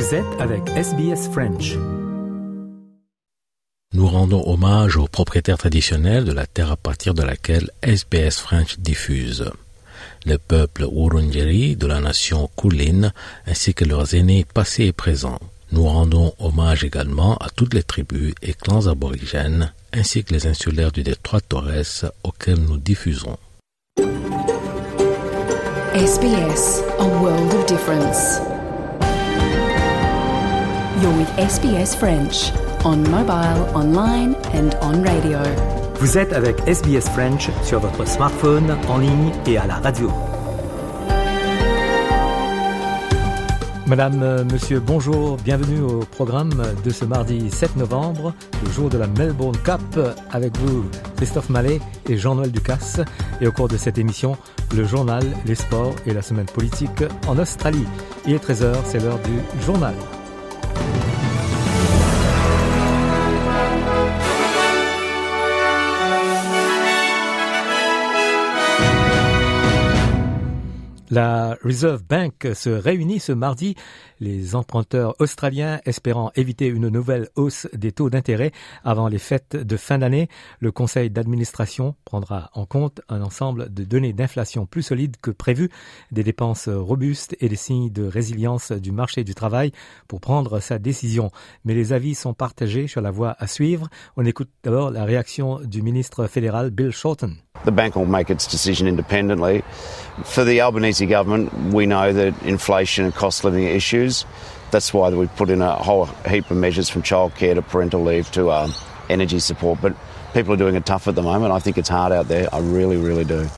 Vous êtes avec SBS French. Nous rendons hommage aux propriétaires traditionnels de la terre à partir de laquelle SBS French diffuse. Le peuple Wurundjeri de la nation Kulin ainsi que leurs aînés passés et présents. Nous rendons hommage également à toutes les tribus et clans aborigènes ainsi que les insulaires du détroit Torres auxquels nous diffusons. SBS, a world of difference. You're with SBS French on mobile, online and on radio. Vous êtes avec SBS French sur votre smartphone, en ligne et à la radio. Madame, euh, Monsieur, bonjour, bienvenue au programme de ce mardi 7 novembre, le jour de la Melbourne Cup, avec vous Christophe Mallet et Jean-Noël Ducasse. Et au cours de cette émission, le journal, les sports et la semaine politique en Australie. Il est 13h, c'est l'heure du journal. La Reserve Bank se réunit ce mardi. Les emprunteurs australiens espérant éviter une nouvelle hausse des taux d'intérêt avant les fêtes de fin d'année, le conseil d'administration prendra en compte un ensemble de données d'inflation plus solides que prévu, des dépenses robustes et des signes de résilience du marché du travail pour prendre sa décision. Mais les avis sont partagés sur la voie à suivre. On écoute d'abord la réaction du ministre fédéral Bill Shorten. Government, we know that inflation and cost living are issues. That's why we've put in a whole heap of measures from childcare to parental leave to um, energy support. But people are doing it tough at the moment. I think it's hard out there. I really, really do.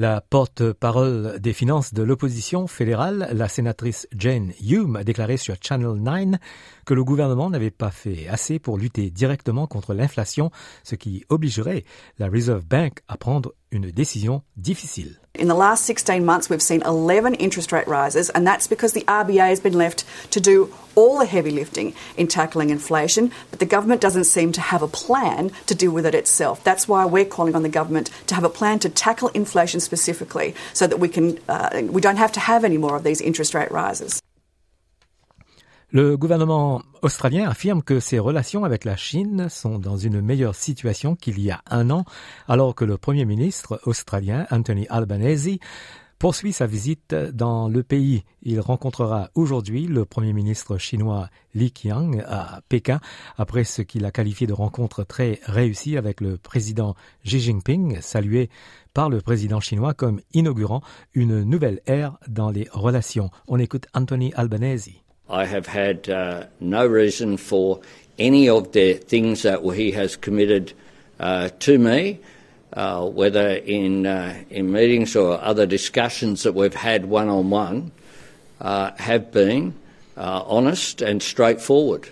La porte-parole des finances de l'opposition fédérale, la sénatrice Jane Hume, a déclaré sur Channel 9 que le gouvernement n'avait pas fait assez pour lutter directement contre l'inflation, ce qui obligerait la Reserve Bank à prendre une décision difficile. In the last 16 months, we've seen 11 interest rate rises, and that's because the RBA has been left to do all the heavy lifting in tackling inflation, but the government doesn't seem to have a plan to deal with it itself. That's why we're calling on the government to have a plan to tackle inflation specifically, so that we can uh, we don't have to have any more of these interest rate rises. Le gouvernement australien affirme que ses relations avec la Chine sont dans une meilleure situation qu'il y a un an, alors que le Premier ministre australien Anthony Albanese poursuit sa visite dans le pays. Il rencontrera aujourd'hui le Premier ministre chinois Li Qiang à Pékin, après ce qu'il a qualifié de rencontre très réussie avec le président Xi Jinping, salué par le président chinois comme inaugurant une nouvelle ère dans les relations. On écoute Anthony Albanese. I have had uh, no reason for any of the things that he has committed uh, to me, uh, whether in uh, in meetings or other discussions that we've had one on one, have been uh, honest and straightforward,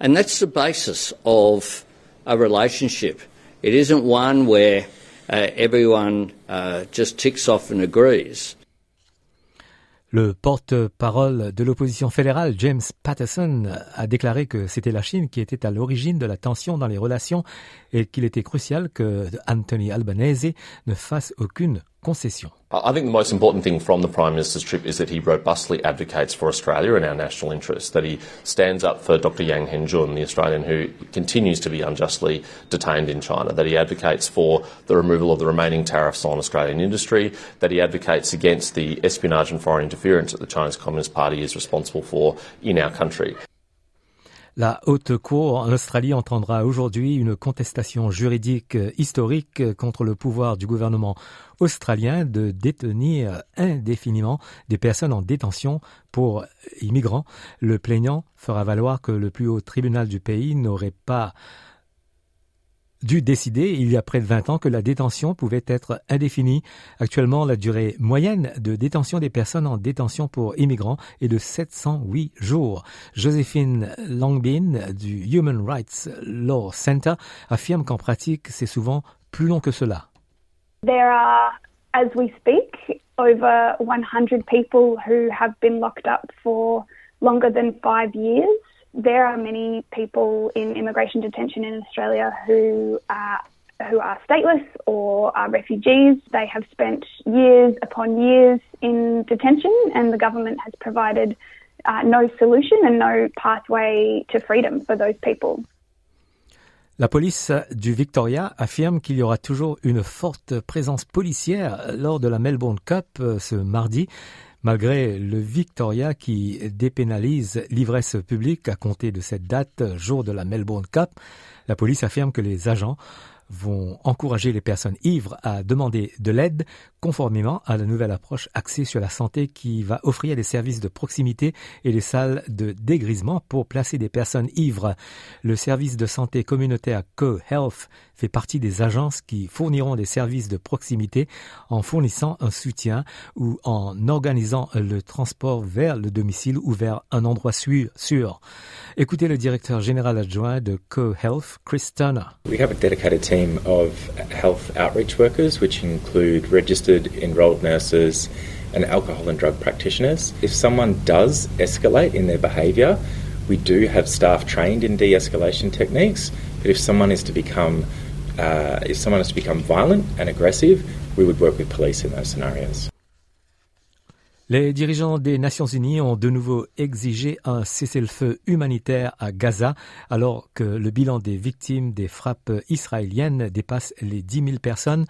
and that's the basis of a relationship. It isn't one where uh, everyone just ticks off and agrees. Le porte-parole de l'opposition fédérale, James Patterson, a déclaré que c'était la Chine qui était à l'origine de la tension dans les relations et qu'il était crucial que Anthony Albanese ne fasse aucune concession. I think the most important thing from the Prime Minister's trip is that he robustly advocates for Australia and our national interests, that he stands up for Dr. Yang Henjun, the Australian who continues to be unjustly detained in China, that he advocates for the removal of the remaining tariffs on Australian industry, that he advocates against the espionage and foreign interference that the Chinese Communist Party is responsible for in our country. La Haute Cour en Australie entendra aujourd'hui une contestation juridique historique contre le pouvoir du gouvernement australien de détenir indéfiniment des personnes en détention pour immigrants. Le plaignant fera valoir que le plus haut tribunal du pays n'aurait pas dû décider il y a près de 20 ans que la détention pouvait être indéfinie. Actuellement, la durée moyenne de détention des personnes en détention pour immigrants est de 708 jours. Joséphine Longbin du Human Rights Law Center affirme qu'en pratique, c'est souvent plus long que cela. There are, as we speak, over 100 people who have been locked up for longer than five years. There are many people in immigration detention in Australia who are who are stateless or are refugees. They have spent years upon years in detention, and the government has provided uh, no solution and no pathway to freedom for those people. La police du Victoria affirme qu'il y aura toujours une forte présence policière lors de la Melbourne Cup euh, ce mardi, malgré le Victoria qui dépénalise l'ivresse publique à compter de cette date, jour de la Melbourne Cup. La police affirme que les agents vont encourager les personnes ivres à demander de l'aide conformément à la nouvelle approche axée sur la santé qui va offrir des services de proximité et des salles de dégrisement pour placer des personnes ivres. Le service de santé communautaire Co-Health fait partie des agences qui fourniront des services de proximité en fournissant un soutien ou en organisant le transport vers le domicile ou vers un endroit sûr. Écoutez le directeur général adjoint de Co-Health, Chris Turner. We have a dedicated team of health outreach workers, which include registered enrolled nurses and alcohol and drug practitioners. If someone does escalate in their behaviour, we do have staff trained in de-escalation techniques. But if someone is to become uh, if someone has to become violent and aggressive, we would work with police in those scenarios. Les dirigeants des Nations Unies ont de nouveau exigé un cessez-le-feu humanitaire à Gaza alors que le bilan des victimes des frappes israéliennes dépasse les 10 000 personnes.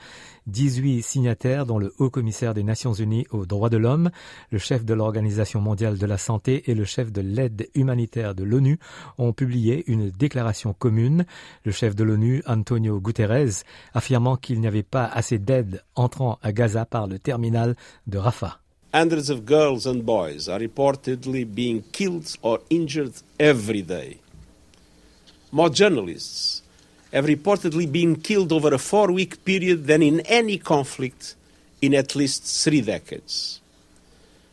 18 signataires dont le haut commissaire des Nations Unies aux droits de l'homme, le chef de l'Organisation mondiale de la santé et le chef de l'aide humanitaire de l'ONU ont publié une déclaration commune. Le chef de l'ONU, Antonio Guterres, affirmant qu'il n'y avait pas assez d'aide entrant à Gaza par le terminal de Rafah. Hundreds of girls and boys are reportedly being killed or injured every day. More journalists have reportedly been killed over a four week period than in any conflict in at least three decades.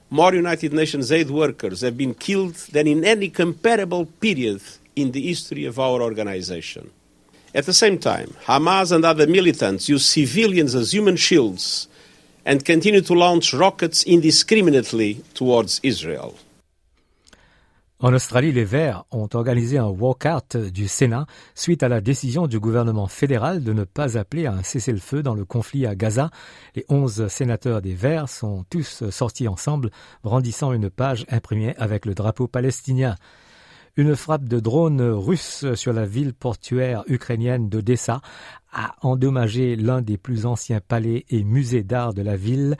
More United Nations aid workers have been killed than in any comparable period in the history of our organization. At the same time, Hamas and other militants use civilians as human shields and continue to launch rockets indiscriminately towards Israel. En Australie, les Verts ont organisé un walkout du Sénat suite à la décision du gouvernement fédéral de ne pas appeler à un cessez-le-feu dans le conflit à Gaza. Les onze sénateurs des Verts sont tous sortis ensemble, brandissant une page imprimée avec le drapeau palestinien. Une frappe de drone russe sur la ville portuaire ukrainienne d'Odessa a endommagé l'un des plus anciens palais et musées d'art de la ville.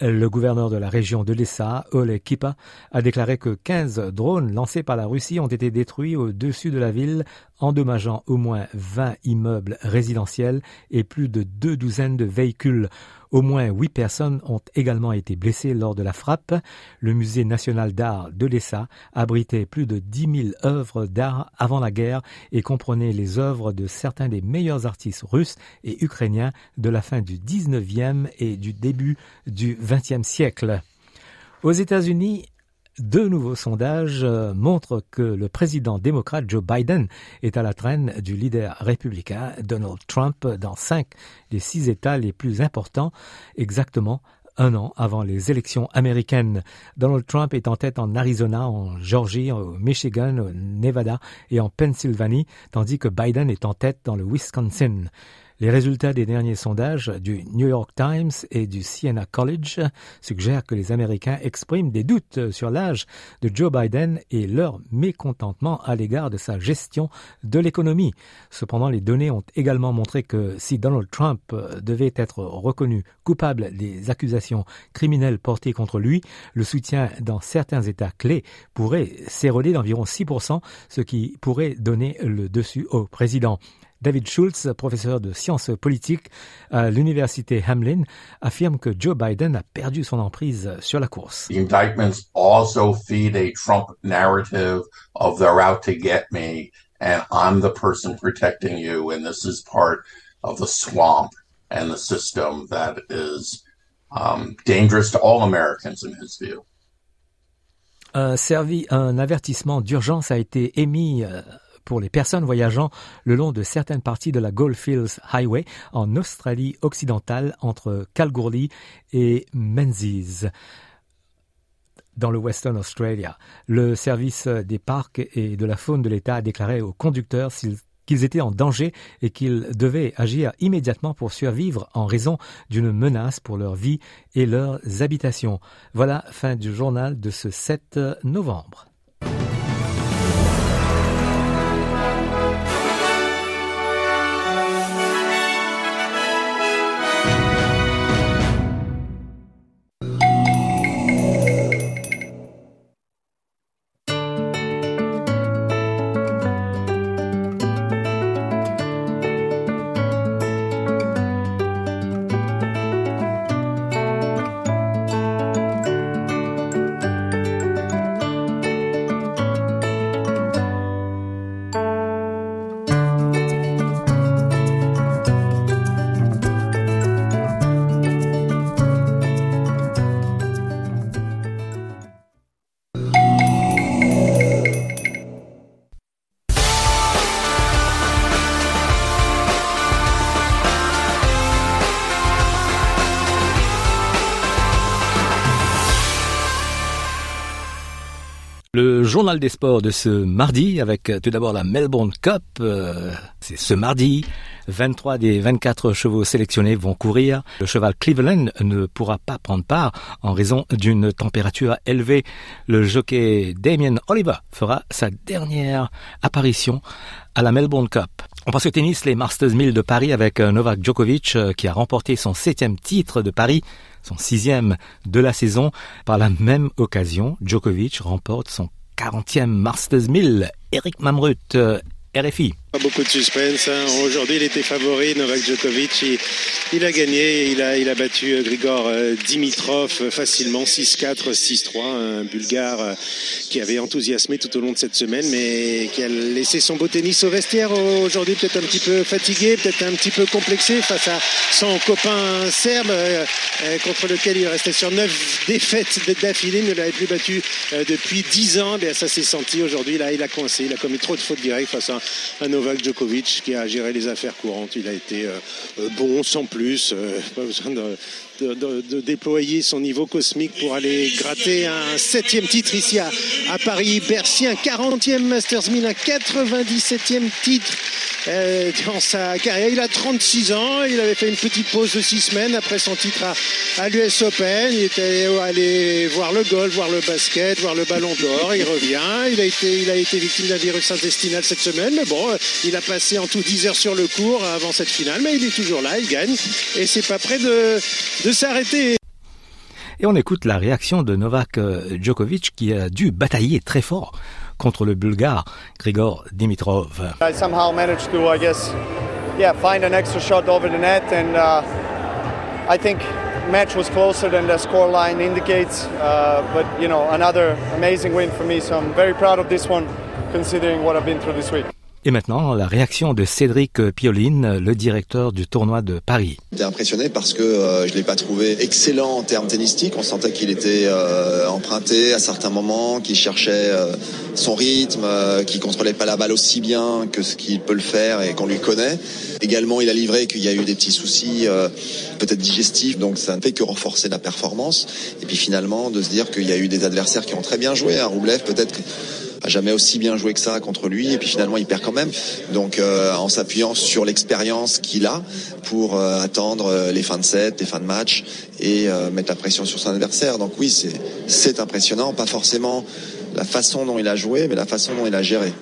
Le gouverneur de la région de l'Essa, Ole Kipa, a déclaré que 15 drones lancés par la Russie ont été détruits au-dessus de la ville, endommageant au moins 20 immeubles résidentiels et plus de deux douzaines de véhicules. Au moins huit personnes ont également été blessées lors de la frappe. Le musée national d'art de l'ESA abritait plus de dix mille œuvres d'art avant la guerre et comprenait les œuvres de certains des meilleurs artistes russes et ukrainiens de la fin du 19e et du début du 20e siècle. Aux États-Unis, deux nouveaux sondages euh, montrent que le président démocrate Joe Biden est à la traîne du leader républicain Donald Trump dans cinq des six États les plus importants, exactement un an avant les élections américaines. Donald Trump est en tête en Arizona, en Georgie, au Michigan, au Nevada et en Pennsylvanie, tandis que Biden est en tête dans le Wisconsin. Les résultats des derniers sondages du New York Times et du Siena College suggèrent que les Américains expriment des doutes sur l'âge de Joe Biden et leur mécontentement à l'égard de sa gestion de l'économie. Cependant, les données ont également montré que si Donald Trump devait être reconnu coupable des accusations criminelles portées contre lui, le soutien dans certains États clés pourrait s'éroder d'environ 6%, ce qui pourrait donner le dessus au président. David Schultz, professeur de sciences politiques à l'université Hamlin, affirme que Joe Biden a perdu son emprise sur la course. The indictments also feed a Trump narrative of they're out to get me and I'm the person protecting you and this is part of the swamp and the system that is um, dangerous to all Americans in his view. Un, servi, un avertissement d'urgence a été émis euh, pour les personnes voyageant le long de certaines parties de la Goldfields Highway en Australie occidentale entre Kalgoorlie et Menzies dans le Western Australia. Le service des parcs et de la faune de l'État a déclaré aux conducteurs qu'ils étaient en danger et qu'ils devaient agir immédiatement pour survivre en raison d'une menace pour leur vie et leurs habitations. Voilà, fin du journal de ce 7 novembre. Journal des sports de ce mardi avec euh, tout d'abord la Melbourne Cup. Euh, c'est ce mardi. 23 des 24 chevaux sélectionnés vont courir. Le cheval Cleveland ne pourra pas prendre part en raison d'une température élevée. Le jockey Damien Oliver fera sa dernière apparition à la Melbourne Cup. On passe au tennis, les Masters 1000 de Paris avec euh, Novak Djokovic qui a remporté son septième titre de Paris son sixième de la saison. Par la même occasion, Djokovic remporte son 40e Masters 1000. Eric Mamrut, euh, RFI. Pas beaucoup de suspense. Hein. Aujourd'hui, il était favori. Novak Djokovic, il, a gagné. Il a, il a battu euh, Grigor euh, Dimitrov euh, facilement 6-4, 6-3. Un Bulgare qui avait enthousiasmé tout au long de cette semaine, mais qui a laissé son beau tennis au vestiaire. Aujourd'hui, peut-être un petit peu fatigué, peut-être un petit peu complexé face à son copain serbe, contre lequel il restait sur 9 défaites d'affilée. Il ne l'avait plus battu depuis 10 ans. Bien, ça s'est senti aujourd'hui. Là, il a coincé. Il a commis trop de fautes directes face à un Novak Djokovic qui a géré les affaires courantes. Il a été euh, euh, bon sans plus, euh, pas besoin de, déployer son niveau cosmique pour aller gratter un septième titre ici à, Paris. Bercy, un 40e Masters 1000, un 97e titre euh, dans sa carrière. Il a 36 ans, il avait fait une petite pause de 6 semaines après son titre à, l'US Open. Il était allé voir le golf, voir le basket, voir le ballon d'or. Il revient. Il a été, il a été victime d'un virus intestinal cette semaine, mais bon, il a passé en tout 10 heures sur le cours avant cette finale, mais il est toujours là, il gagne et c'est pas près de, de s'arrêter. Et on écoute la réaction de Novak euh, Djokovic qui a dû batailler très fort contre le Bulgare Grigor Dimitrov. I somehow managed to, I guess, yeah, find an extra shot over the net, and uh, I think match was closer than the score line indicates. Uh, but you know, another amazing win for me. So I'm very proud of this one, considering what I've been through this week. Et maintenant, la réaction de Cédric Pioline, le directeur du tournoi de Paris. J'étais impressionné parce que euh, je l'ai pas trouvé excellent en termes tennistiques. On sentait qu'il était euh, emprunté à certains moments, qu'il cherchait euh, son rythme, qu'il contrôlait pas la balle aussi bien que ce qu'il peut le faire et qu'on lui connaît. Également, il a livré qu'il y a eu des petits soucis peut-être digestifs, donc ça ne fait que renforcer la performance. Et puis finalement, de se dire qu'il y a eu des adversaires qui ont très bien joué. À Roublev, peut-être jamais aussi bien joué que ça contre lui et puis finalement il perd quand même. Donc euh, en s'appuyant sur l'expérience qu'il a pour euh, attendre euh, les fins de set, les fins de match et mettre la pression sur son adversaire. Donc oui, c'est c'est impressionnant, pas forcément la façon dont il a joué, mais la façon dont il a géré.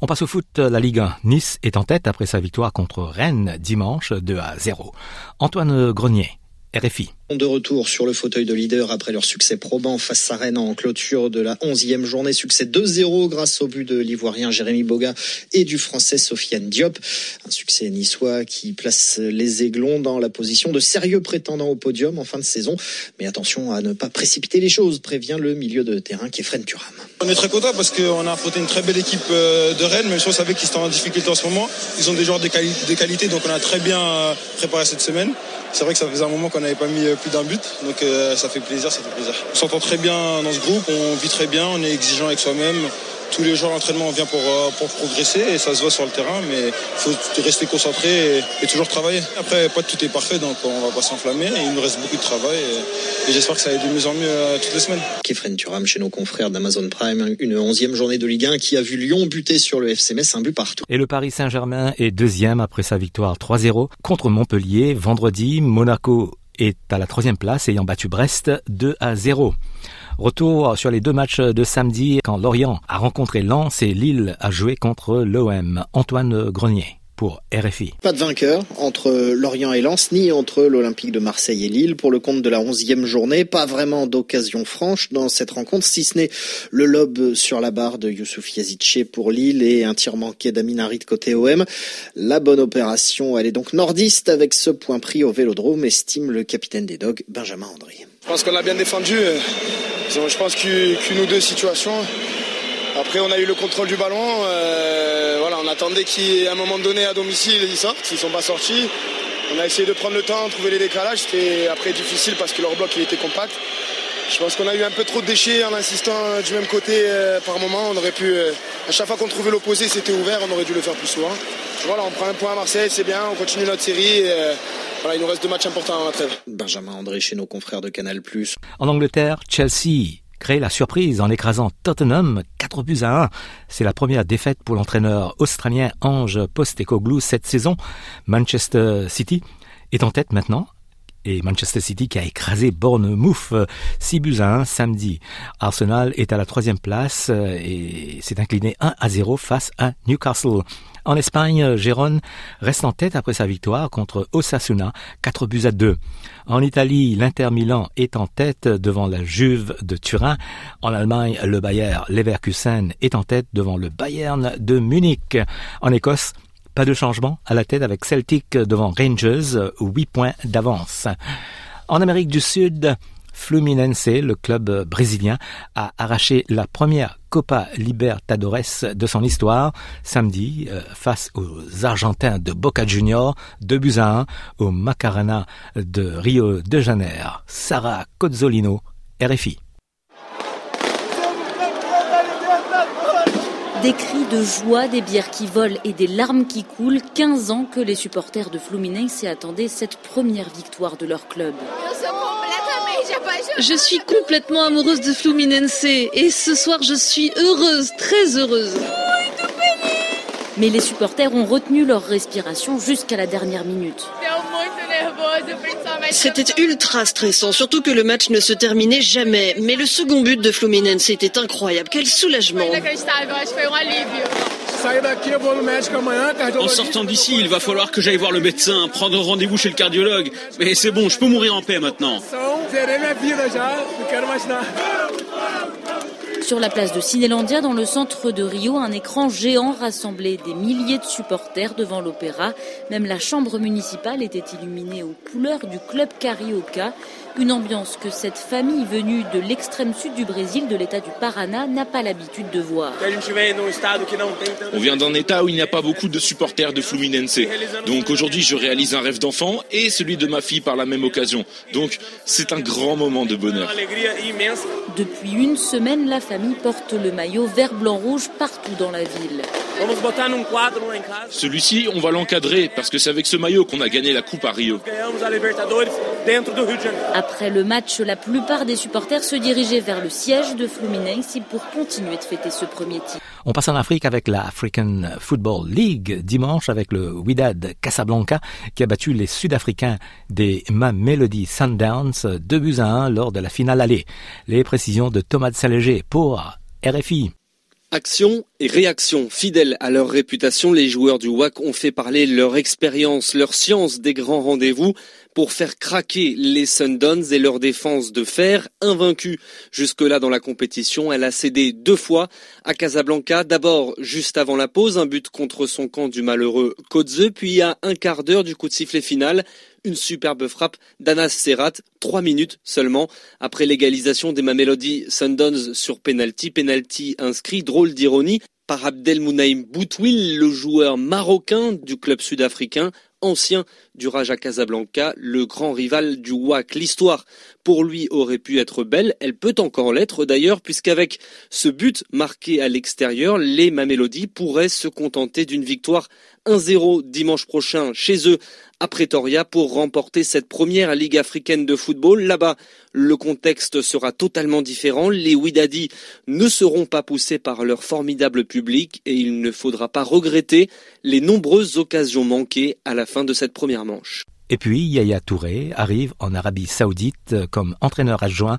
On passe au foot, la Ligue 1. Nice est en tête après sa victoire contre Rennes dimanche 2 à 0. Antoine Grenier, RFI. De retour sur le fauteuil de leader après leur succès probant face à Rennes en clôture de la 11e journée. Succès 2-0 grâce au but de l'Ivoirien Jérémy Boga et du Français Sofiane Diop. Un succès niçois qui place les Aiglons dans la position de sérieux prétendants au podium en fin de saison. Mais attention à ne pas précipiter les choses, prévient le milieu de terrain qui est Fren Turam. On est très content parce qu'on a affronté une très belle équipe euh, de Rennes, même si on savait qu'ils étaient en difficulté en ce moment. Ils ont des joueurs de, qualité, donc on a très bien euh, préparé cette semaine. C'est vrai que ça faisait un moment qu'on n'avait pas mis euh, plus d'un but. Donc euh, ça fait plaisir, ça fait plaisir. On s'entend très bien dans ce groupe, on vit très bien, on est exigeant avec soi-même. Tous les jours l'entraînement on vient pour, euh, pour progresser et ça se voit sur le terrain, mais il faut rester concentré et, toujours travailler. Après, pas tout est parfait, donc on va pas s'enflammer. Il nous reste beaucoup de travail et, j'espère que ça va être de mieux en mieux euh, toutes les semaines. Kefren Turam chez nos confrères d'Amazon Prime, une onzième journée de Ligue 1 qui a vu Lyon buter sur le FC Metz un but partout. Et le Paris Saint-Germain est deuxième après sa victoire 3-0 contre Montpellier vendredi. Monaco est à la troisième place ayant battu Brest 2 à 0. Retour sur les deux matchs de samedi quand Lorient a rencontré Lens et Lille a joué contre l'OM. Antoine Grenier pour RFI. Pas de vainqueur entre Lorient et Lens, ni entre l'Olympique de Marseille et Lille pour le compte de la onzième journée. Pas vraiment d'occasion franche dans cette rencontre, si ce n'est le lob sur la barre de Youssouf Yazidche pour Lille et un tir manqué d'Aminarit côté OM. La bonne opération, elle est donc nordiste avec ce point pris au Vélodrome, estime le capitaine des Dogs, Benjamin André. Je pense qu'on a bien défendu. Je pense qu'une ou deux situations. Après, on a eu le contrôle du ballon. Euh, voilà, on attendait qu'à un moment donné, à domicile, ils sortent. Ils ne sont pas sortis. On a essayé de prendre le temps, trouver les décalages. C'était après difficile parce que leur bloc il était compact. Je pense qu'on a eu un peu trop de déchets en insistant du même côté euh, par moment. On aurait pu, euh, à chaque fois qu'on trouvait l'opposé, c'était ouvert. On aurait dû le faire plus souvent. Voilà, on prend un point à Marseille, c'est bien. On continue notre série. voilà, il nous reste deux matchs importants à la trêve. Benjamin André chez nos confrères de Canal+. En Angleterre, Chelsea crée la surprise en écrasant Tottenham 4 buts à 1. C'est la première défaite pour l'entraîneur australien Ange Postecoglou cette saison. Manchester City est en tête maintenant et Manchester City qui a écrasé Bournemouth 6 buts à 1 samedi. Arsenal est à la troisième place et s'est incliné 1 à 0 face à Newcastle. En Espagne, Gérone reste en tête après sa victoire contre Osasuna, 4 buts à 2. En Italie, l'Inter Milan est en tête devant la Juve de Turin. En Allemagne, le Bayer Leverkusen est en tête devant le Bayern de Munich. En Écosse, pas de changement à la tête avec Celtic devant Rangers, 8 points d'avance. En Amérique du Sud, Fluminense, le club brésilien, a arraché la première Copa Libertadores de son histoire samedi euh, face aux Argentins de Boca Juniors, 2 buts à 1 au Macarena de Rio de Janeiro. Sarah Cozzolino, RFI. Des cris de joie, des bières qui volent et des larmes qui coulent. 15 ans que les supporters de Fluminense attendaient cette première victoire de leur club. Je suis complètement amoureuse de Fluminense et ce soir je suis heureuse, très heureuse. Mais les supporters ont retenu leur respiration jusqu'à la dernière minute. C'était ultra stressant, surtout que le match ne se terminait jamais. Mais le second but de Fluminense était incroyable. Quel soulagement. En sortant d'ici, il va falloir que j'aille voir le médecin, prendre rendez-vous chez le cardiologue. Mais c'est bon, je peux mourir en paix maintenant. Sur la place de Cinélandia, dans le centre de Rio, un écran géant rassemblait des milliers de supporters devant l'opéra. Même la chambre municipale était illuminée aux couleurs du club Carioca. Une ambiance que cette famille venue de l'extrême sud du Brésil, de l'état du Paraná, n'a pas l'habitude de voir. On vient d'un état où il n'y a pas beaucoup de supporters de Fluminense. Donc aujourd'hui, je réalise un rêve d'enfant et celui de ma fille par la même occasion. Donc c'est un grand moment de bonheur. Depuis une semaine, la famille porte le maillot vert, blanc, rouge partout dans la ville. Celui-ci, on va l'encadrer parce que c'est avec ce maillot qu'on a gagné la Coupe à Rio. Après le match, la plupart des supporters se dirigeaient vers le siège de Fluminense pour continuer de fêter ce premier titre. On passe en Afrique avec la African Football League dimanche avec le Wydad Casablanca qui a battu les Sud-Africains des Mamelody Sundowns 2 buts à 1 lors de la finale allée. Les précisions de Thomas Saléger pour RFI. Action et réaction. Fidèles à leur réputation, les joueurs du WAC ont fait parler leur expérience, leur science des grands rendez-vous pour faire craquer les Sundowns et leur défense de fer, invaincue jusque-là dans la compétition. Elle a cédé deux fois à Casablanca. D'abord, juste avant la pause, un but contre son camp du malheureux Kodze, puis à un quart d'heure du coup de sifflet final, une superbe frappe d'Anas Serrat, trois minutes seulement après l'égalisation des Mamelody Sundowns sur penalty, penalty inscrit, drôle d'ironie par Abdelmounaïm Boutwil, le joueur marocain du club sud-africain, ancien du Raja Casablanca, le grand rival du WAC. L'histoire, pour lui, aurait pu être belle. Elle peut encore l'être d'ailleurs, puisqu'avec ce but marqué à l'extérieur, les Mamelody pourraient se contenter d'une victoire 1-0 dimanche prochain chez eux à Pretoria pour remporter cette première Ligue africaine de football. Là-bas, le contexte sera totalement différent. Les Widadi ne seront pas poussés par leur formidable public et il ne faudra pas regretter les nombreuses occasions manquées à la fin de cette première Et puis Yaya Touré arrive en Arabie Saoudite comme entraîneur adjoint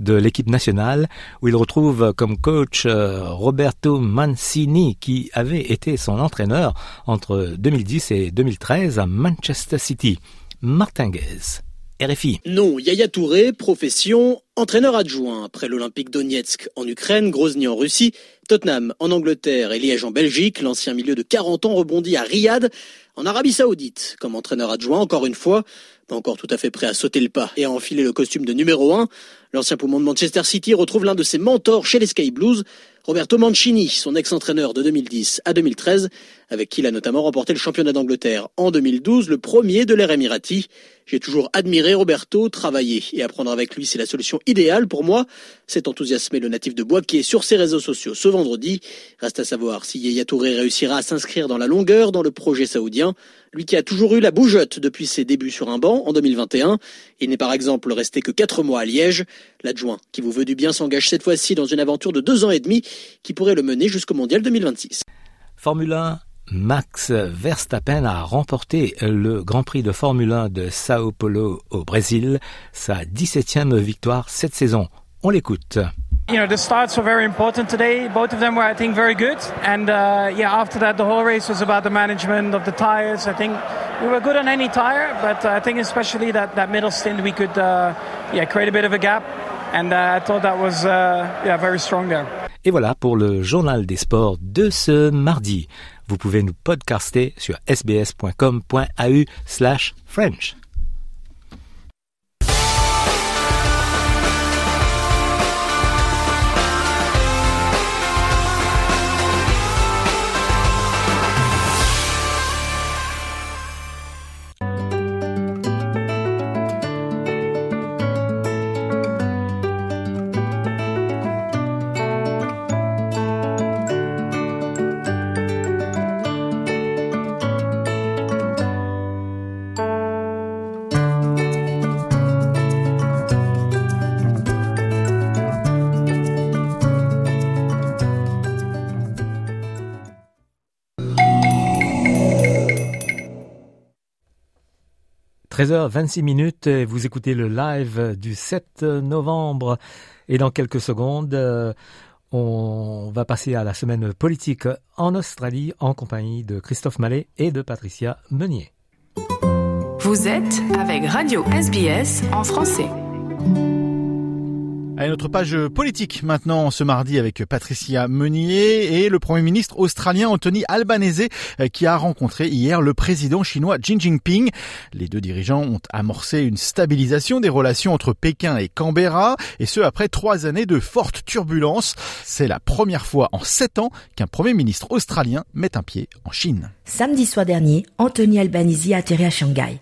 de l'équipe nationale où il retrouve comme coach euh, Roberto Mancini qui avait été son entraîneur entre 2010 et 2013 à Manchester City. Martinguez. RFI. Non, Yaya Touré, profession, entraîneur adjoint. Après l'Olympique Donetsk en Ukraine, Grozny en Russie, Tottenham en Angleterre et Liège en Belgique, l'ancien milieu de 40 ans rebondit à Riyad, en Arabie Saoudite, comme entraîneur adjoint, encore une fois, pas encore tout à fait prêt à sauter le pas et à enfiler le costume de numéro 1, l'ancien poumon de Manchester City retrouve l'un de ses mentors chez les Sky Blues, Roberto Mancini, son ex-entraîneur de 2010 à 2013, avec qui il a notamment remporté le championnat d'Angleterre en 2012, le premier de l'ère Emirati. J'ai toujours admiré Roberto, travailler et apprendre avec lui, c'est la solution idéale pour moi. C'est enthousiasmé le natif de Boisquier sur ses réseaux sociaux ce vendredi. Reste à savoir si Yaya Touré réussira à s'inscrire dans la longueur dans le projet saoudien. Lui qui a toujours eu la bougeotte depuis ses débuts sur un banc en 2021. Il n'est par exemple resté que quatre mois à Liège. L'adjoint qui vous veut du bien s'engage cette fois-ci dans une aventure de deux ans et demi qui pourrait le mener jusqu'au mondial 2026. Formule 1 Max Verstappen a remporté le Grand Prix de Formule 1 de Sao Paulo au Brésil, sa 17e victoire cette saison. On l'écoute. You know, the starts were very important today. Both of them were, I think, very good. And uh, yeah, after that, the whole race was about the management of the tires. I think we were good on any tire, but I think especially that, that middle stint, we could uh, yeah, create a bit of a gap. And uh, I thought that was uh, yeah, very strong there. Et voilà pour le journal des sports de ce mardi. Vous pouvez nous podcaster sur sbs.com.au slash French. « 13h26 minutes, vous écoutez le live du 7 novembre et dans quelques secondes, euh, on va passer à la semaine politique en Australie en compagnie de Christophe Mallet et de Patricia Meunier. Vous êtes avec Radio SBS en français. Allez, notre page politique maintenant ce mardi avec Patricia Meunier et le Premier ministre australien Anthony Albanese qui a rencontré hier le président chinois Xi Jinping. Les deux dirigeants ont amorcé une stabilisation des relations entre Pékin et Canberra et ce après trois années de fortes turbulences. C'est la première fois en sept ans qu'un Premier ministre australien met un pied en Chine. Samedi soir dernier, Anthony Albanese a atterri à Shanghai.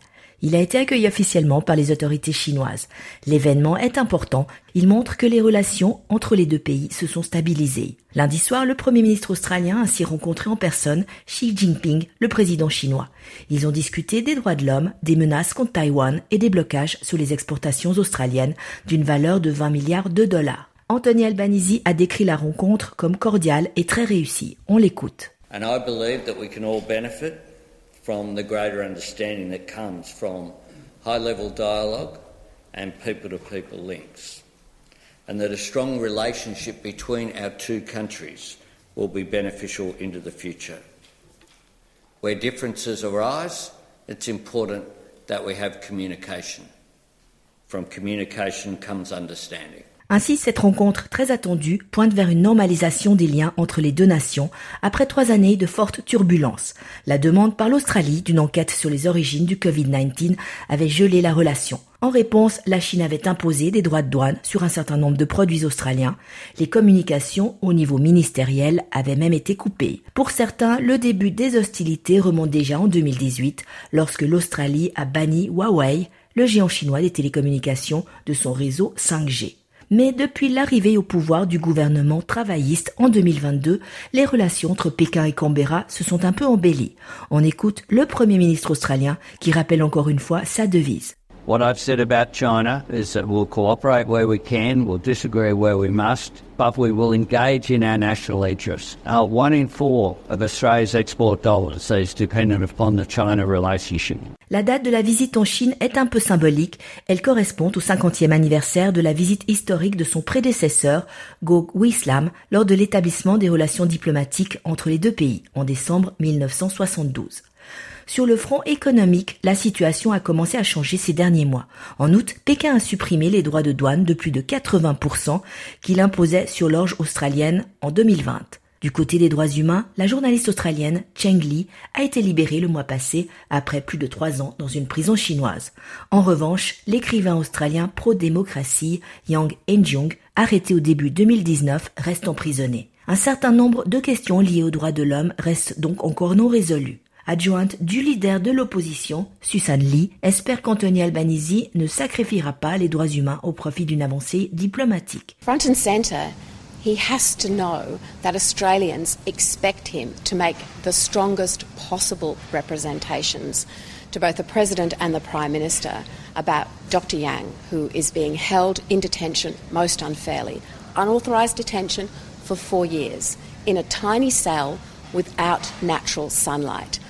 Il a été accueilli officiellement par les autorités chinoises. L'événement est important. Il montre que les relations entre les deux pays se sont stabilisées. Lundi soir, le Premier ministre australien a ainsi rencontré en personne Xi Jinping, le président chinois. Ils ont discuté des droits de l'homme, des menaces contre Taïwan et des blocages sur les exportations australiennes d'une valeur de 20 milliards de dollars. Anthony Albanese a décrit la rencontre comme cordiale et très réussie. On l'écoute. From the greater understanding that comes from high level dialogue and people to people links. And that a strong relationship between our two countries will be beneficial into the future. Where differences arise, it's important that we have communication. From communication comes understanding. Ainsi, cette rencontre très attendue pointe vers une normalisation des liens entre les deux nations après trois années de fortes turbulences. La demande par l'Australie d'une enquête sur les origines du Covid-19 avait gelé la relation. En réponse, la Chine avait imposé des droits de douane sur un certain nombre de produits australiens. Les communications au niveau ministériel avaient même été coupées. Pour certains, le début des hostilités remonte déjà en 2018, lorsque l'Australie a banni Huawei, le géant chinois des télécommunications, de son réseau 5G. Mais depuis l'arrivée au pouvoir du gouvernement travailliste en 2022, les relations entre Pékin et Canberra se sont un peu embellies. On écoute le Premier ministre australien qui rappelle encore une fois sa devise. What I've said about China is that we'll cooperate where we can, we'll disagree where we must, but we will engage in our national interests. Uh, one in four of Australia's export dollars is dependent upon the China relationship. La date de la visite en Chine est un peu symbolique. Elle correspond au 50e anniversaire de la visite historique de son prédécesseur, Go Wislam, lors de l'établissement des relations diplomatiques entre les deux pays en décembre 1972. Sur le front économique, la situation a commencé à changer ces derniers mois. En août, Pékin a supprimé les droits de douane de plus de 80% qu'il imposait sur l'orge australienne en 2020. Du côté des droits humains, la journaliste australienne Cheng Li a été libérée le mois passé après plus de trois ans dans une prison chinoise. En revanche, l'écrivain australien pro-démocratie Yang Henjung, arrêté au début 2019, reste emprisonné. Un certain nombre de questions liées aux droits de l'homme restent donc encore non résolues adjointe du leader de l'opposition, Susan Lee, espère qu'Anthony Albanese ne sacrifiera pas les droits humains au profit d'une avancée diplomatique. Front and center, he has to know that Australians expect him to make the strongest possible representations to both the President and the Prime Minister about Dr. Yang, who is being held in detention most unfairly, unauthorised detention for four years, in a tiny cell without natural sunlight.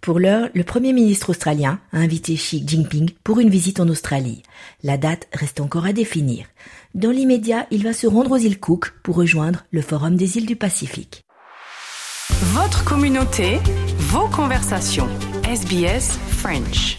Pour l'heure, le Premier ministre australien a invité Xi Jinping pour une visite en Australie. La date reste encore à définir. Dans l'immédiat, il va se rendre aux îles Cook pour rejoindre le Forum des îles du Pacifique. Votre communauté, vos conversations. SBS French.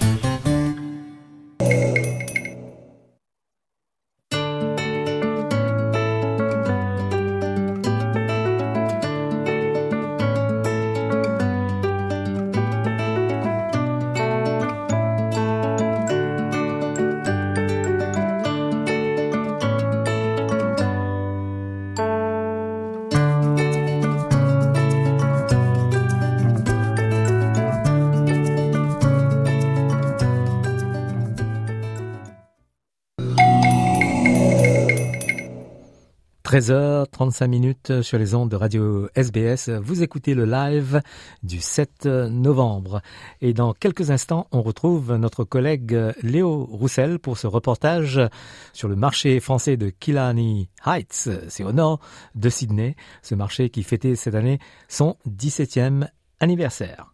13h35 minutes sur les ondes de radio SBS. Vous écoutez le live du 7 novembre. Et dans quelques instants, on retrouve notre collègue Léo Roussel pour ce reportage sur le marché français de Killarney Heights. C'est au nord de Sydney. Ce marché qui fêtait cette année son 17e anniversaire.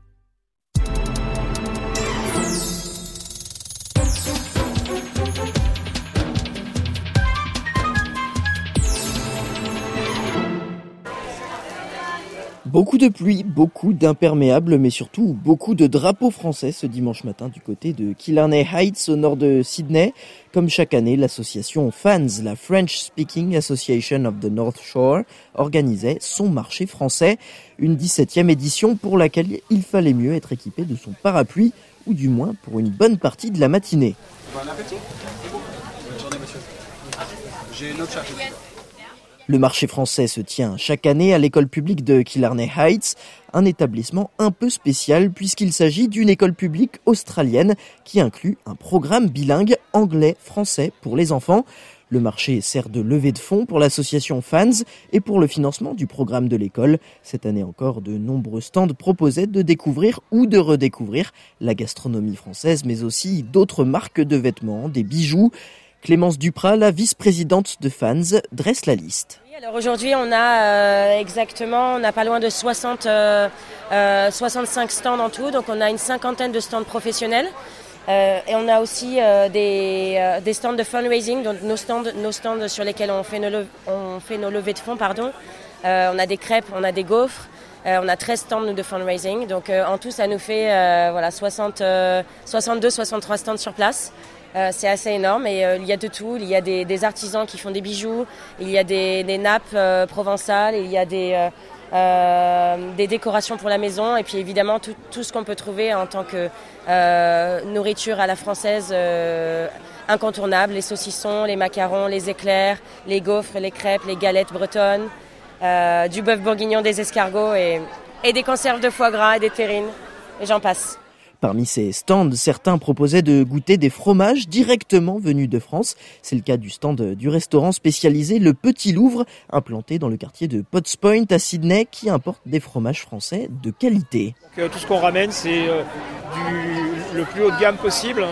Beaucoup de pluie, beaucoup d'imperméables, mais surtout beaucoup de drapeaux français ce dimanche matin du côté de Killarney Heights au nord de Sydney. Comme chaque année, l'association FANS, la French Speaking Association of the North Shore, organisait son marché français, une 17e édition pour laquelle il fallait mieux être équipé de son parapluie, ou du moins pour une bonne partie de la matinée. Bon appétit Bonne journée monsieur. J'ai une autre le marché français se tient chaque année à l'école publique de Killarney Heights, un établissement un peu spécial puisqu'il s'agit d'une école publique australienne qui inclut un programme bilingue anglais-français pour les enfants. Le marché sert de levée de fonds pour l'association Fans et pour le financement du programme de l'école. Cette année encore, de nombreux stands proposaient de découvrir ou de redécouvrir la gastronomie française, mais aussi d'autres marques de vêtements, des bijoux. Clémence Duprat, la vice-présidente de Fans, dresse la liste. Alors aujourd'hui, on a euh, exactement, on n'a pas loin de 60, 65 euh, euh, stands en tout, donc on a une cinquantaine de stands professionnels et on a aussi des, stands de fundraising, donc nos stands, nos stands sur lesquels on fait nos, on fait nos levées de fonds. Pardon. on a des crêpes, on a des gaufres. on a 13 stands de fundraising, donc en tout ça nous fait voilà, 60, 62, 63 stands sur place. Euh, c'est assez énorme et euh, il y a de tout. Il y a des, artisans qui font des bijoux, il y a des, nappes euh, provençales, il y a des, des décorations pour la maison et puis évidemment tout, tout ce qu'on peut trouver en tant que nourriture à la française incontournable, les saucissons, les macarons, les éclairs, les gaufres, les crêpes, les galettes bretonnes, du bœuf bourguignon, des escargots et, et des conserves de foie gras et des terrines et j'en passe. Parmi ces stands, certains proposaient de goûter des fromages directement venus de France. C'est le cas du stand du restaurant spécialisé Le Petit Louvre, implanté dans le quartier de Potts Point à Sydney, qui importe des fromages français de qualité. Euh, tout ce qu'on ramène, c'est euh, le plus haut de gamme possible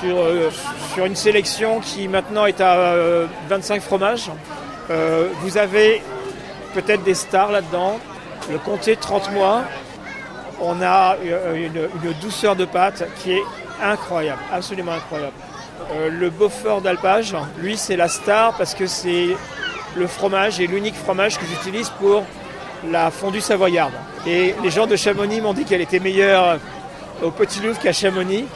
sur, euh, sur une sélection qui maintenant est à 25 fromages. vous avez peut-être des stars là-dedans. Le comté 30 mois, on a euh, une, douceur de pâte qui est incroyable, absolument incroyable. Euh, le Beaufort d'alpage, lui, c'est la star parce que c'est le fromage et l'unique fromage que j'utilise pour la fondue savoyarde. Et les gens de Chamonix m'ont dit qu'elle était meilleure au Petit Louvre qu'à Chamonix.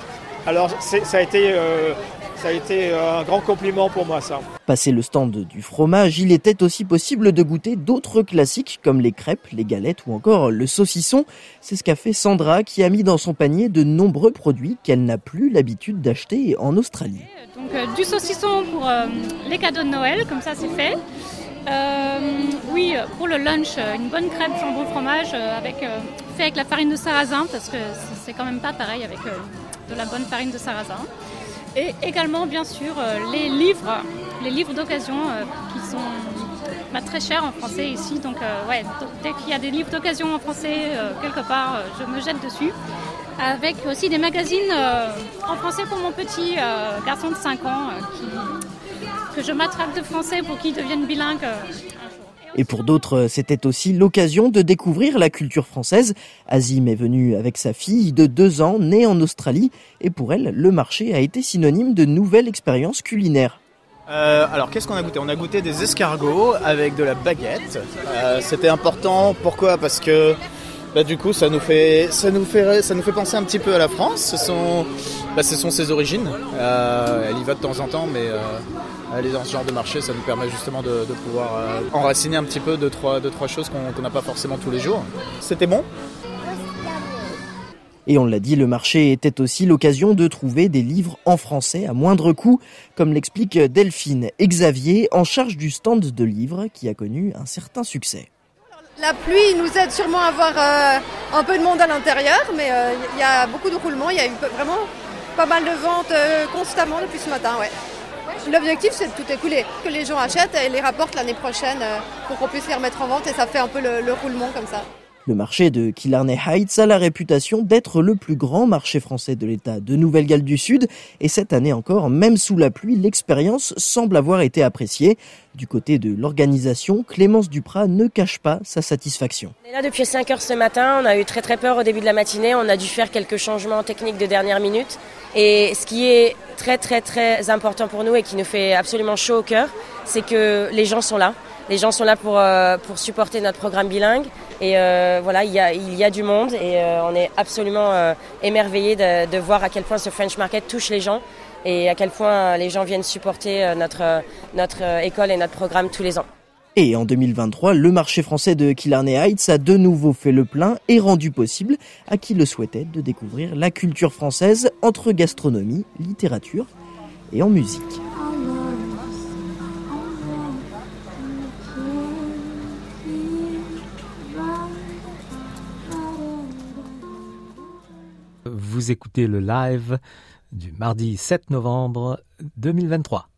Alors ça a été euh, ça a été euh, un grand compliment pour moi ça. Passé le stand du fromage, il était aussi possible de goûter d'autres classiques comme les crêpes, les galettes ou encore le saucisson. C'est ce qu'a fait Sandra qui a mis dans son panier de nombreux produits qu'elle n'a plus l'habitude d'acheter en Australie. Donc euh, du saucisson pour euh, les cadeaux de Noël, comme ça c'est fait. oui, pour le lunch, une bonne crêpe jambon fromage avec, fait avec la farine de sarrasin parce que c'est quand même pas pareil avec de la bonne farine de sarrasin. Et également, bien sûr, euh, les livres, les livres d'occasion euh, qui sont bah, très chers en français ici. Donc, euh, ouais, dès qu'il y a des livres d'occasion en français quelque part, je me jette dessus. Avec aussi des magazines en français pour mon petit garçon de 5 ans que je m'attrape de français pour qu'il devienne bilingue et pour d'autres, c'était aussi l'occasion de découvrir la culture française. Azim est venue avec sa fille de deux ans, née en Australie, et pour elle, le marché a été synonyme de nouvelles expériences culinaires. Euh, alors qu'est-ce qu'on a goûté? On a goûté des escargots avec de la baguette. Euh, c'était important. Pourquoi? Parce que bah, du coup ça nous fait ça nous fait ça nous fait penser un petit peu à la France. Ce sont bah, ce sont ses origines. Euh, elle y va de temps en temps, mais aller dans ce genre de marché, ça nous permet justement de, pouvoir euh, enraciner un petit peu de trois, de trois choses qu'on n'a pas forcément tous les jours. C'était bon? Et on l'a dit, le marché était aussi l'occasion de trouver des livres en français à moindre coût, comme l'explique Delphine Xavier, en charge du stand de livres qui a connu un certain succès. La pluie nous aide sûrement à avoir euh, un peu de monde à l'intérieur, mais euh, il y a beaucoup de roulements, il y a eu vraiment pas mal de ventes constamment depuis ce matin. Ouais. L'objectif, c'est de tout écouler, que les gens achètent et les rapportent l'année prochaine euh, pour qu'on puisse les remettre en vente et ça fait un peu le, roulement comme ça. Le marché de Killarney Heights a la réputation d'être le plus grand marché français de l'État de Nouvelle-Galles du Sud et cette année encore, même sous la pluie, l'expérience semble avoir été appréciée. Du côté de l'organisation, Clémence Duprat ne cache pas sa satisfaction. On est là depuis 5 heures ce matin, on a eu très très peur au début de la matinée, on a dû faire quelques changements techniques de dernière minute et ce qui est très très très important pour nous et qui nous fait absolument chaud au cœur, c'est que les gens sont là. Les gens sont là pour, euh, pour supporter notre programme bilingue. Et euh, voilà, il y, a, du monde et euh, on est absolument émerveillés de, de, voir à quel point ce French Market touche les gens et à quel point les gens viennent supporter notre, notre école et notre programme tous les ans. Et en 2023, le marché français de Killarney Heights a de nouveau fait le plein et rendu possible à qui le souhaitait de découvrir la culture française entre gastronomie, littérature et en musique. Vous écoutez le live du mardi 7 novembre 2023.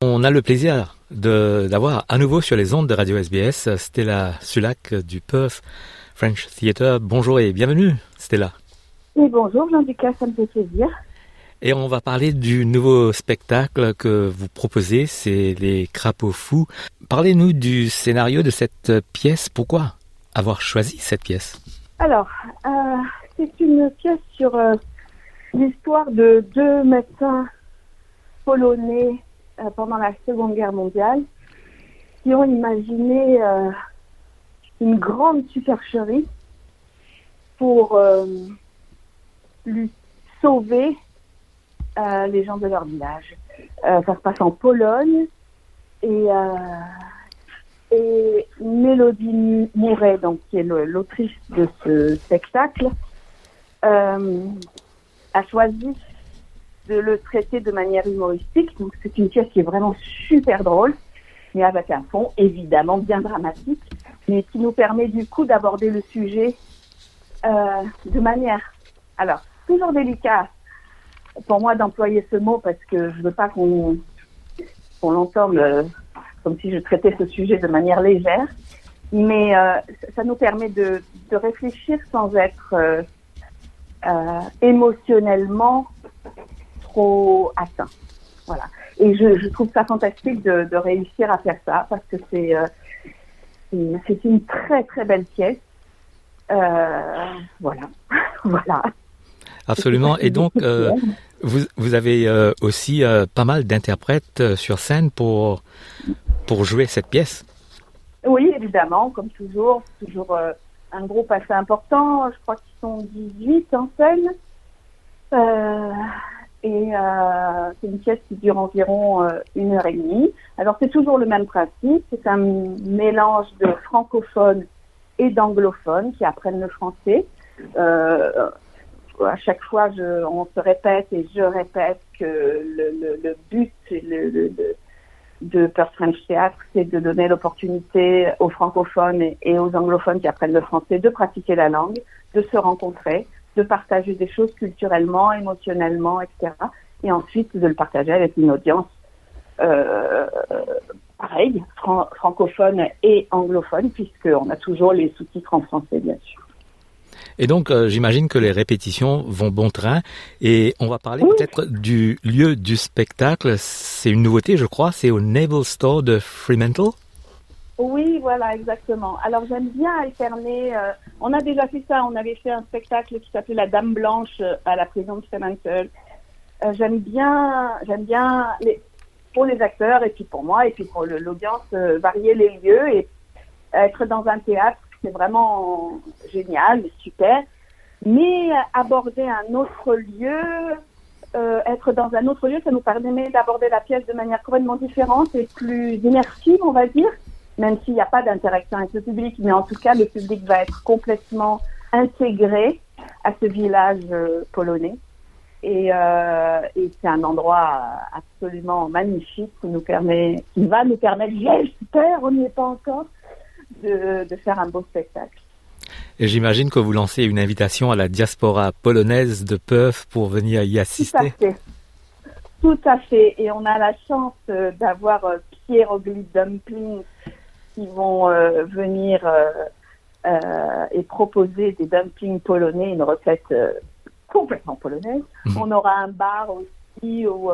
On a le plaisir d'avoir à nouveau sur les ondes de Radio SBS Stella Sulac du Perth French Theatre. Bonjour et bienvenue Stella. Oui, bonjour Jean-Lucas, ça me fait plaisir. Et on va parler du nouveau spectacle que vous proposez, c'est Les Crapauds Fous. Parlez-nous du scénario de cette pièce. Pourquoi avoir choisi cette pièce? Alors, euh, c'est une pièce sur euh, l'histoire de deux médecins polonais euh, pendant la Seconde Guerre mondiale qui ont imaginé une grande supercherie pour lui sauver euh, les gens de leur village. Euh, ça se passe en Pologne et, euh, et Mélodie Mouret, donc qui est l'autrice de ce spectacle, a choisi de le traiter de manière humoristique. Donc c'est une pièce qui est vraiment super drôle, mais avec un fond évidemment bien dramatique, mais qui nous permet du coup d'aborder le sujet de manière, alors toujours délicate, pour moi d'employer ce mot parce que je veux pas qu'on l'entende euh, comme si je traitais ce sujet de manière légère, mais euh, ça nous permet de, réfléchir sans être euh, émotionnellement trop atteint. Voilà. Et je, je trouve ça fantastique de, de, réussir à faire ça parce que c'est c'est une très très belle pièce. voilà, voilà. Absolument. Et donc, euh, vous, avez euh, aussi euh, pas mal d'interprètes sur scène pour, pour jouer cette pièce. Oui, évidemment, comme toujours. Toujours un groupe assez important. Je crois qu'ils sont 18 en scène. et c'est une pièce qui dure environ une heure et demie. Alors, c'est toujours le même principe. C'est un mélange de francophones et d'anglophones qui apprennent le français. À chaque fois, je, on se répète et je répète que le, le, but de Perth French Theatre, c'est de donner l'opportunité aux francophones et, aux anglophones qui apprennent le français de pratiquer la langue, de se rencontrer, de partager des choses culturellement, émotionnellement, etc. Et ensuite de le partager avec une audience euh, pareille, francophone et anglophone, puisqu'on a toujours les sous-titres en français, bien sûr. Et donc, euh, j'imagine que les répétitions vont bon train. Et on va parler peut-être du lieu du spectacle. C'est une nouveauté, je crois. C'est au Naval Store de Fremantle. Oui, voilà, exactement. Alors j'aime bien alterner. Euh, on a déjà fait ça. On avait fait un spectacle qui s'appelait La Dame Blanche euh, à la prison de Fremantle. j'aime bien, j'aime bien les, pour les acteurs et puis pour moi et puis pour l'audience varier les lieux et être dans un théâtre c'est vraiment génial, super. Mais aborder un autre lieu, euh, être dans un autre lieu, ça nous permet d'aborder la pièce de manière complètement différente et plus immersive, on va dire, même s'il n'y a pas d'interaction avec le public, mais en tout cas, le public va être complètement intégré à ce village euh, polonais. Et, euh, et c'est un endroit absolument magnifique qui nous permet, qui va nous permettre, j'espère, on n'y est pas encore, de, faire un beau spectacle. Et j'imagine que vous lancez une invitation à la diaspora polonaise de Perth pour venir y assister. Tout à fait. Tout à fait. Et on a la chance euh, d'avoir euh, Pierre Ogli Dumpling qui vont euh, venir et proposer des dumplings polonais, une recette complètement polonaise. Mhm. On aura un bar aussi où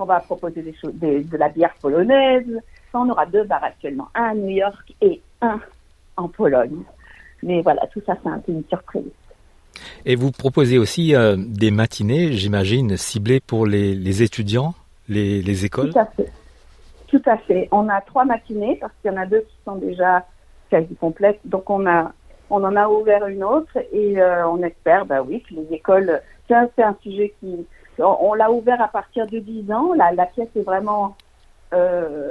on va proposer des de la bière polonaise. On aura deux bars actuellement, un à New York et un en Pologne. Mais voilà, tout ça, c'est un peu une surprise. Et vous proposez aussi euh, des matinées, j'imagine, ciblées pour les, étudiants, les, les, écoles Tout à fait. Tout à fait. On a trois matinées parce qu'il y en a deux qui sont déjà quasi complètes. Donc on a, on en a ouvert une autre et euh, on espère, bah oui, que les écoles. C'est un, sujet qui, on, l'a ouvert à partir de 10 ans. La, la pièce est vraiment, euh,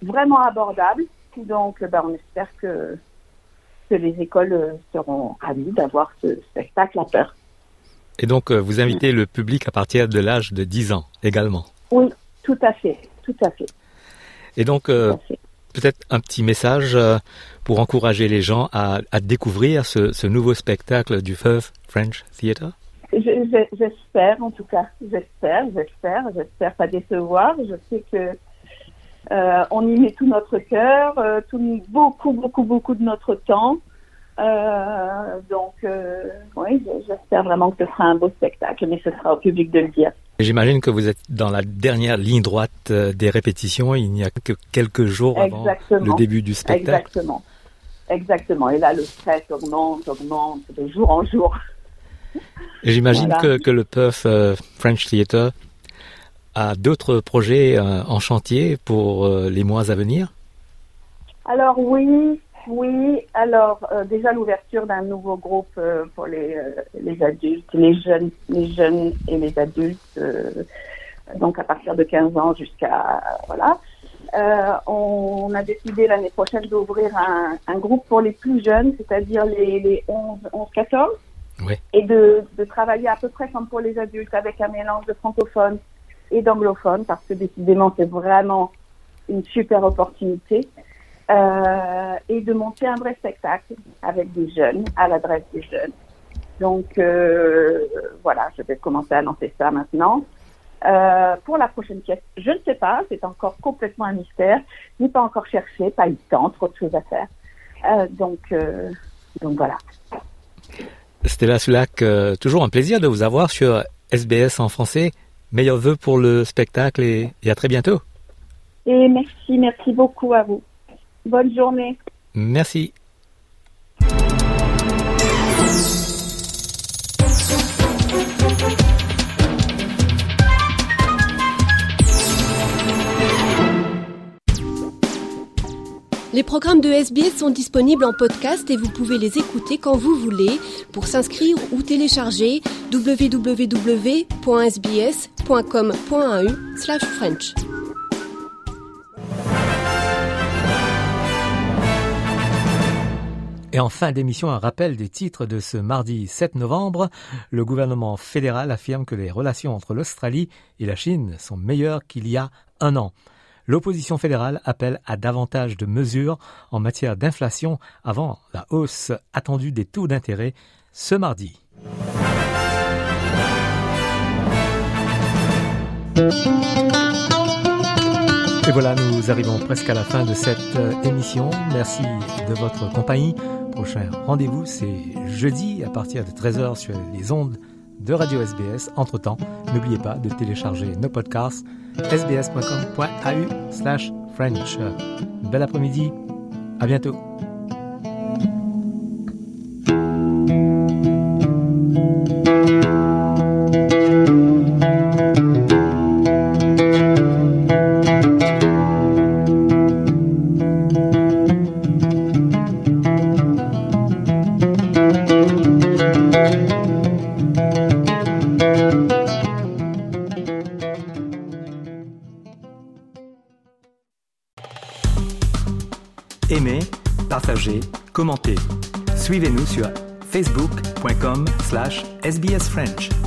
vraiment abordable. Donc, ben, on espère que, que les écoles euh, seront ravies d'avoir ce spectacle à peur. Et donc, euh, vous invitez le public à partir de l'âge de 10 ans également Oui, tout à fait, tout à fait. Et donc, euh, peut-être un petit message pour encourager les gens à, à découvrir ce, ce, nouveau spectacle du First French Theatre? J'espère, en tout cas, j'espère, j'espère, j'espère pas décevoir. Je sais que euh, on y met tout notre cœur, euh, tout, beaucoup, beaucoup, beaucoup de notre temps. Euh, donc, oui, j'espère vraiment que ce sera un beau spectacle, mais ce sera au public de le dire. J'imagine que vous êtes dans la dernière ligne droite des répétitions. Il n'y a que quelques jours avant le début du spectacle. Exactement. Exactement. Et là, le stress augmente, augmente de jour en jour. J'imagine que, le Perth euh, French Theatre a d'autres projets euh, en chantier pour les mois à venir? Alors oui, oui, alors euh, déjà l'ouverture d'un nouveau groupe euh, pour les, euh, les adultes, les jeunes, les jeunes et les adultes, donc à partir de 15 ans jusqu'à voilà. on a décidé l'année prochaine d'ouvrir un, un, groupe pour les plus jeunes, c'est-à-dire les, les 11, 11 14, et de, de travailler à peu près comme pour les adultes avec un mélange de francophones et d'anglophones, parce que décidément c'est vraiment une super opportunité. Euh, et de monter un vrai spectacle avec des jeunes, à l'adresse des jeunes. Donc euh, voilà, je vais commencer à lancer ça maintenant. Euh, pour la prochaine pièce, je ne sais pas, c'est encore complètement un mystère. Je n'ai pas encore cherché, pas eu le temps, trop de choses à faire. Donc, donc voilà. Stella Sulac, toujours un plaisir de vous avoir sur SBS en français. Meilleurs vœux pour le spectacle et, et à très bientôt. Et merci, merci beaucoup à vous. Bonne journée. Merci. Les programmes de SBS sont disponibles en podcast et vous pouvez les écouter quand vous voulez. Pour s'inscrire ou télécharger, www.sbs.com.au/french. Et en fin d'émission, un rappel des titres de ce mardi 7 novembre. Le gouvernement fédéral affirme que les relations entre l'Australie et la Chine sont meilleures qu'il y a un an. L'opposition fédérale appelle à davantage de mesures en matière d'inflation avant la hausse attendue des taux d'intérêt ce mardi. Et voilà, nous arrivons presque à la fin de cette euh, émission. Merci de votre compagnie. Prochain rendez-vous, c'est jeudi à partir de 13h sur les ondes de Radio SBS. Entre-temps, n'oubliez pas de télécharger nos podcasts sbs.com.au slash French. Bel après-midi. À bientôt. as French.